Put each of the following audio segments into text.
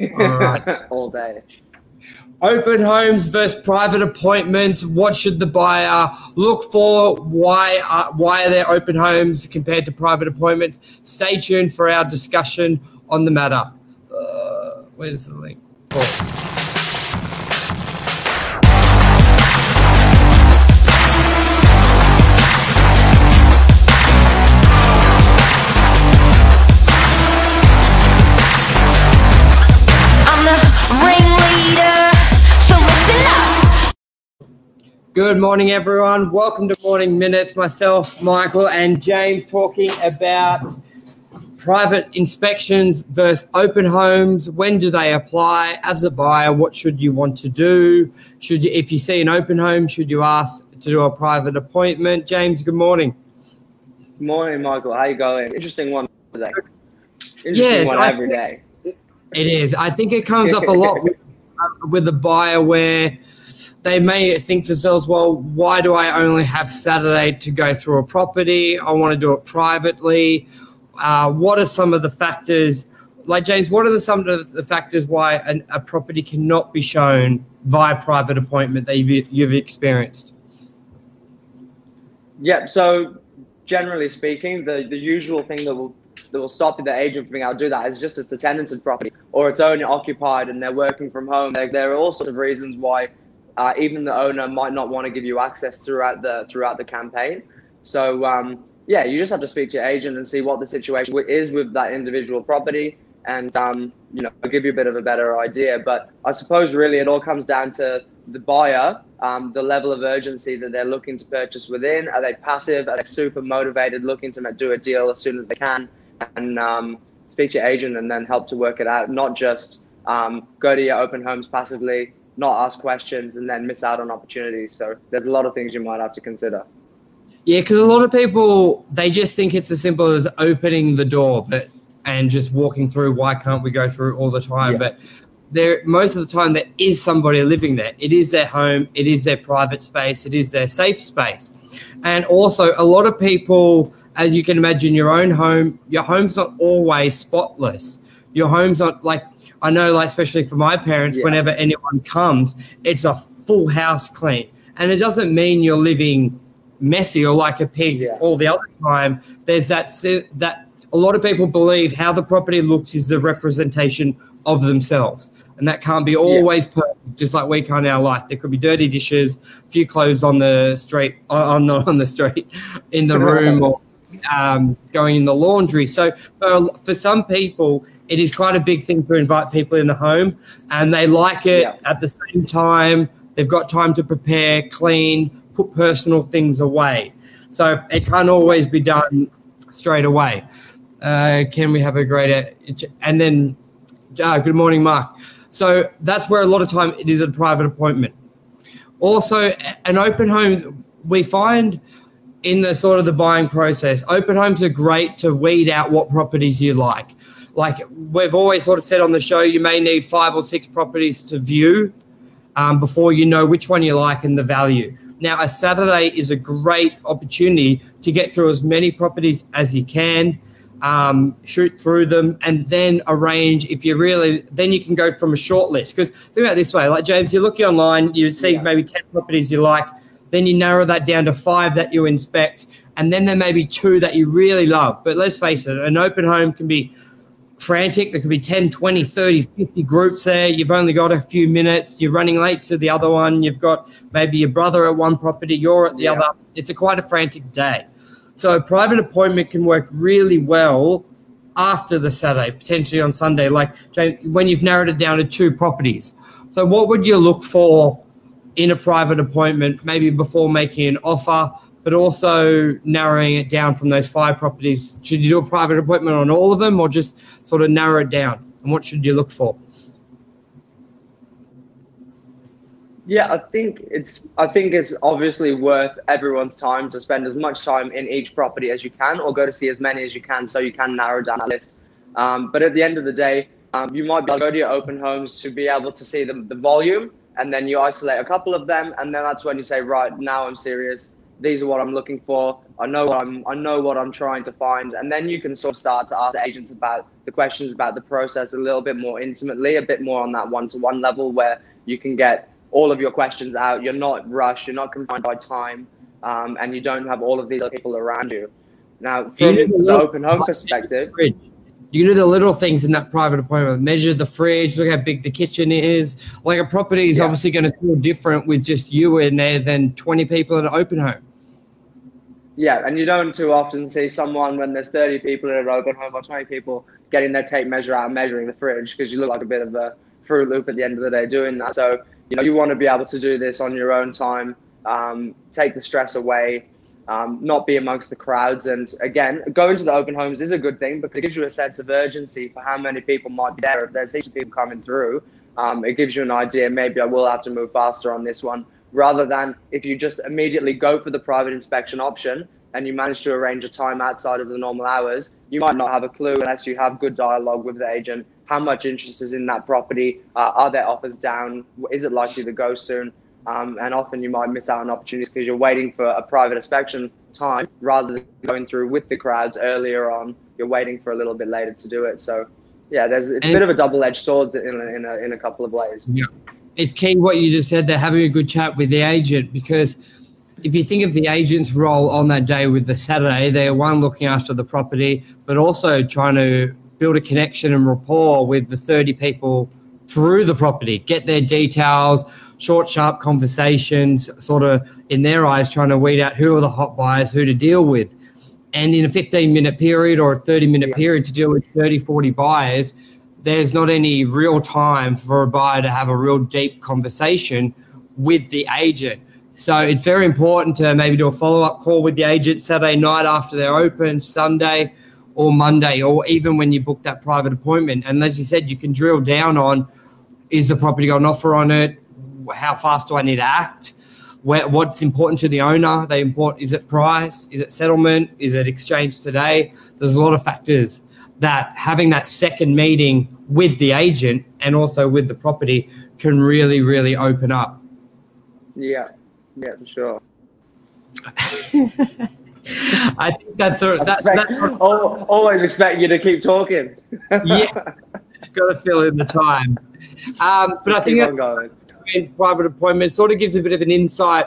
right. all day. Open homes versus private appointments. What should the buyer look for? Why are, why are there open homes compared to private appointments? Stay tuned for our discussion on the matter. Uh, where's the link? Oh. Good morning, everyone. Welcome to Morning Minutes. Myself, Michael, and James talking about private inspections versus open homes. When do they apply? As a buyer, what should you want to do? Should you, if you see an open home, should you ask to do a private appointment? James, good morning. Good morning, Michael. How you going? Interesting one today. Interesting yes, one I, every day. It is. I think it comes up a lot with, uh, with the buyer where they may think to themselves, well, why do I only have Saturday to go through a property? I want to do it privately. Uh, what are some of the factors? Like James, what are the, some of the factors why an, a property cannot be shown via private appointment that you've, you've experienced? Yeah, so generally speaking, the, the usual thing that will that will stop the agent from being able to do that is just it's a tenanted property or it's only occupied and they're working from home. There, there are all sorts of reasons why uh, even the owner might not want to give you access throughout the throughout the campaign. So um, yeah, you just have to speak to your agent and see what the situation is with that individual property, and um, you know give you a bit of a better idea. But I suppose really it all comes down to the buyer, um, the level of urgency that they're looking to purchase within. Are they passive? Are they super motivated, looking to do a deal as soon as they can? And um, speak to your agent and then help to work it out. Not just um, go to your open homes passively, not ask questions and then miss out on opportunities. So there's a lot of things you might have to consider. Yeah, because a lot of people they just think it's as simple as opening the door, but and just walking through. Why can't we go through all the time? Yeah. But there, most of the time, there is somebody living there. It is their home. It is their private space. It is their safe space. And also, a lot of people, as you can imagine, your own home, your home's not always spotless. Your home's not like I know, like especially for my parents, yeah. whenever anyone comes, it's a full house clean, and it doesn't mean you're living messy or like a pig yeah. all the other time. There's that that a lot of people believe how the property looks is the representation of themselves. And that can't be always yeah. perfect, just like we can't in our life. There could be dirty dishes, a few clothes on the street, uh, on not on the street, in the room, or um, going in the laundry. So for, for some people, it is quite a big thing to invite people in the home and they like it yeah. at the same time. They've got time to prepare clean put personal things away. So it can't always be done straight away. Uh, can we have a greater and then uh, good morning mark. So that's where a lot of time it is a private appointment. Also an open home we find in the sort of the buying process open homes are great to weed out what properties you like like we've always sort of said on the show, you may need five or six properties to view um, before you know which one you like and the value. Now, a Saturday is a great opportunity to get through as many properties as you can, um, shoot through them, and then arrange if you really, then you can go from a short list. Because think about this way like James, you're looking online, you see yeah. maybe 10 properties you like, then you narrow that down to five that you inspect, and then there may be two that you really love. But let's face it, an open home can be frantic. There could be 10, 20, 30, 50 groups there. You've only got a few minutes. You're running late to the other one. You've got maybe your brother at one property, you're at the yeah. other. It's a quite a frantic day. So a private appointment can work really well after the Saturday, potentially on Sunday, like when you've narrowed it down to two properties. So what would you look for in a private appointment, maybe before making an offer? but also narrowing it down from those five properties. Should you do a private appointment on all of them or just sort of narrow it down? And what should you look for? Yeah, I think it's I think it's obviously worth everyone's time to spend as much time in each property as you can, or go to see as many as you can, so you can narrow down that list. Um, but at the end of the day, um, you might be able to go to your open homes to be able to see the, the volume, and then you isolate a couple of them, and then that's when you say, right now I'm serious these are what I'm looking for. I know what I'm I know what I'm trying to find, and then you can sort of start to ask the agents about the questions about the process a little bit more intimately, a bit more on that one to one level where you can get all of your questions out. You're not rushed. You're not confined by time, um, and you don't have all of these other people around you. Now, from the open home perspective. You can do the little things in that private appointment. Measure the fridge, look how big the kitchen is. Like a property is yeah. obviously going to feel different with just you in there than 20 people in an open home. Yeah, and you don't too often see someone when there's 30 people in an open home or 20 people getting their tape measure out and measuring the fridge because you look like a bit of a Fruit Loop at the end of the day doing that. So, you know, you want to be able to do this on your own time, um, take the stress away, um, not be amongst the crowds. And again, going to the open homes is a good thing because it gives you a sense of urgency for how many people might be there. If there's heaps of people coming through, um, it gives you an idea. Maybe I will have to move faster on this one rather than if you just immediately go for the private inspection option and you manage to arrange a time outside of the normal hours, you might not have a clue unless you have good dialogue with the agent. How much interest is in that property? Uh, are there offers down? Is it likely to go soon? Um, and often you might miss out on opportunities because you're waiting for a private inspection time rather than going through with the crowds earlier on. You're waiting for a little bit later to do it. So, yeah, there's it's a bit of a double-edged sword in a, in a, in a couple of ways. Yeah it's key what you just said. They're having a good chat with the agent because if you think of the agent's role on that day with the Saturday, they are one looking after the property, but also trying to build a connection and rapport with the 30 people through the property, get their details, short, sharp conversations, sort of in their eyes, trying to weed out who are the hot buyers, who to deal with. And in a 15 minute period or a 30 minute period to deal with 30, 40 buyers, there's not any real time for a buyer to have a real deep conversation with the agent. So it's very important to maybe do a follow up call with the agent Saturday night after they're open, Sunday or Monday, or even when you book that private appointment. And as you said, you can drill down on is the property got an offer on it? How fast do I need to act? Where, what's important to the owner? They import is it price? Is it settlement? Is it exchange today? There's a lot of factors that having that second meeting with the agent and also with the property can really, really open up. Yeah, yeah, for sure. I think that's a, that, expect, that, always expect you to keep talking. yeah, got to fill in the time. Um, but I think that private appointments sort of gives a bit of an insight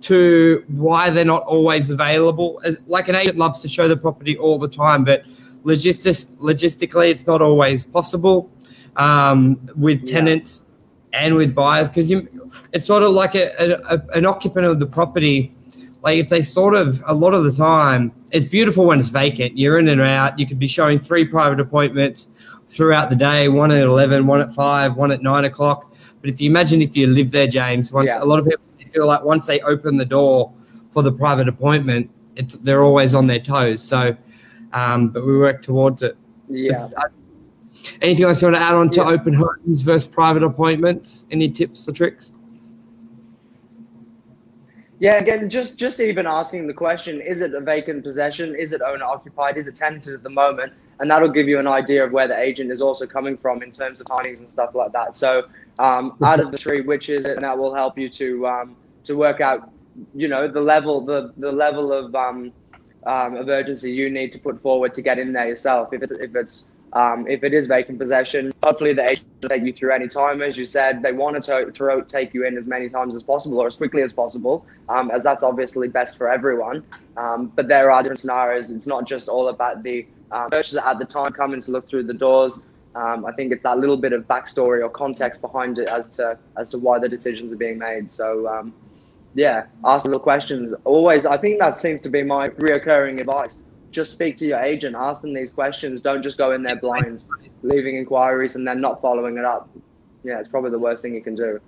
to why they're not always available. As, like an agent loves to show the property all the time, but logistics logistically it's not always possible um, with tenants yeah. and with buyers because you it's sort of like a, a, an occupant of the property like if they sort of a lot of the time it's beautiful when it's vacant you're in and out you could be showing three private appointments throughout the day one at 11 one at 5 one at 9 o'clock but if you imagine if you live there james once, yeah. a lot of people feel like once they open the door for the private appointment it's, they're always on their toes so um, but we work towards it. Yeah. Anything else you want to add on to yeah. open homes versus private appointments? Any tips or tricks? Yeah, again, just just even asking the question: Is it a vacant possession? Is it owner occupied? Is it tenanted at the moment? And that'll give you an idea of where the agent is also coming from in terms of findings and stuff like that. So, um, out of the three, which is it? And that will help you to um, to work out, you know, the level the the level of um, um, of urgency you need to put forward to get in there yourself. If it's if it's um, if it is vacant possession, hopefully the agent will take you through any time. As you said, they want to throw, take you in as many times as possible or as quickly as possible, um, as that's obviously best for everyone. Um, but there are different scenarios. It's not just all about the um, purchaser at the time coming to look through the doors. Um, I think it's that little bit of backstory or context behind it as to as to why the decisions are being made. So um, yeah, ask little questions. Always, I think that seems to be my reoccurring advice. Just speak to your agent, ask them these questions. Don't just go in there blind, leaving inquiries and then not following it up. Yeah, it's probably the worst thing you can do.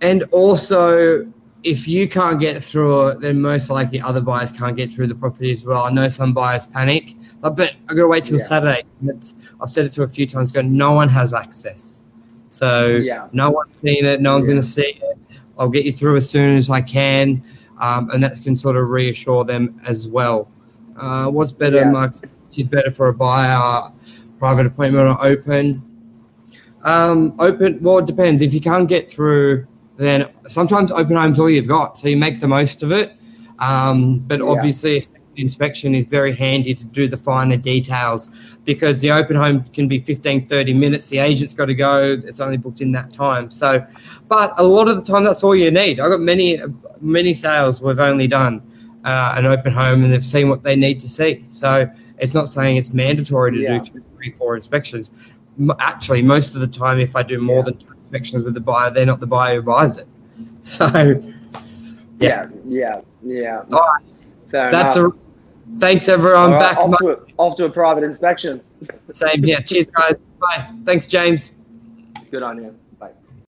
And also, if you can't get through it, then most likely other buyers can't get through the property as well. I know some buyers panic, but I got to wait till yeah. Saturday. It's, I've said it to a few times. Go, no one has access, so yeah. no one's seen it. No one's yeah. going to see it. I'll get you through as soon as I can, um, and that can sort of reassure them as well. Uh, what's better, yeah. Mark? Is better for a buyer, private appointment or open? Um, open. Well, it depends. If you can't get through, then sometimes open home's all you've got, so you make the most of it. Um, but Yeah. obviously, inspection is very handy to do the finer details because the open home can be 15, 30 minutes. The agent's got to go. It's only booked in that time. So, but a lot of the time, that's all you need. i've got many, many sales we've only done uh, an open home and they've seen what they need to see. So it's not saying it's mandatory to Yeah. do two, three, four inspections. Actually, most of the time, if I do more Yeah. than two inspections with the buyer, they're not the buyer who buys it. So Yeah, yeah, yeah. All right. Fair that's enough. a. Thanks, everyone. Right, Back. off, Mo- to a, off to a private inspection. Same here. Cheers, guys. Bye. Thanks, James. Good on you.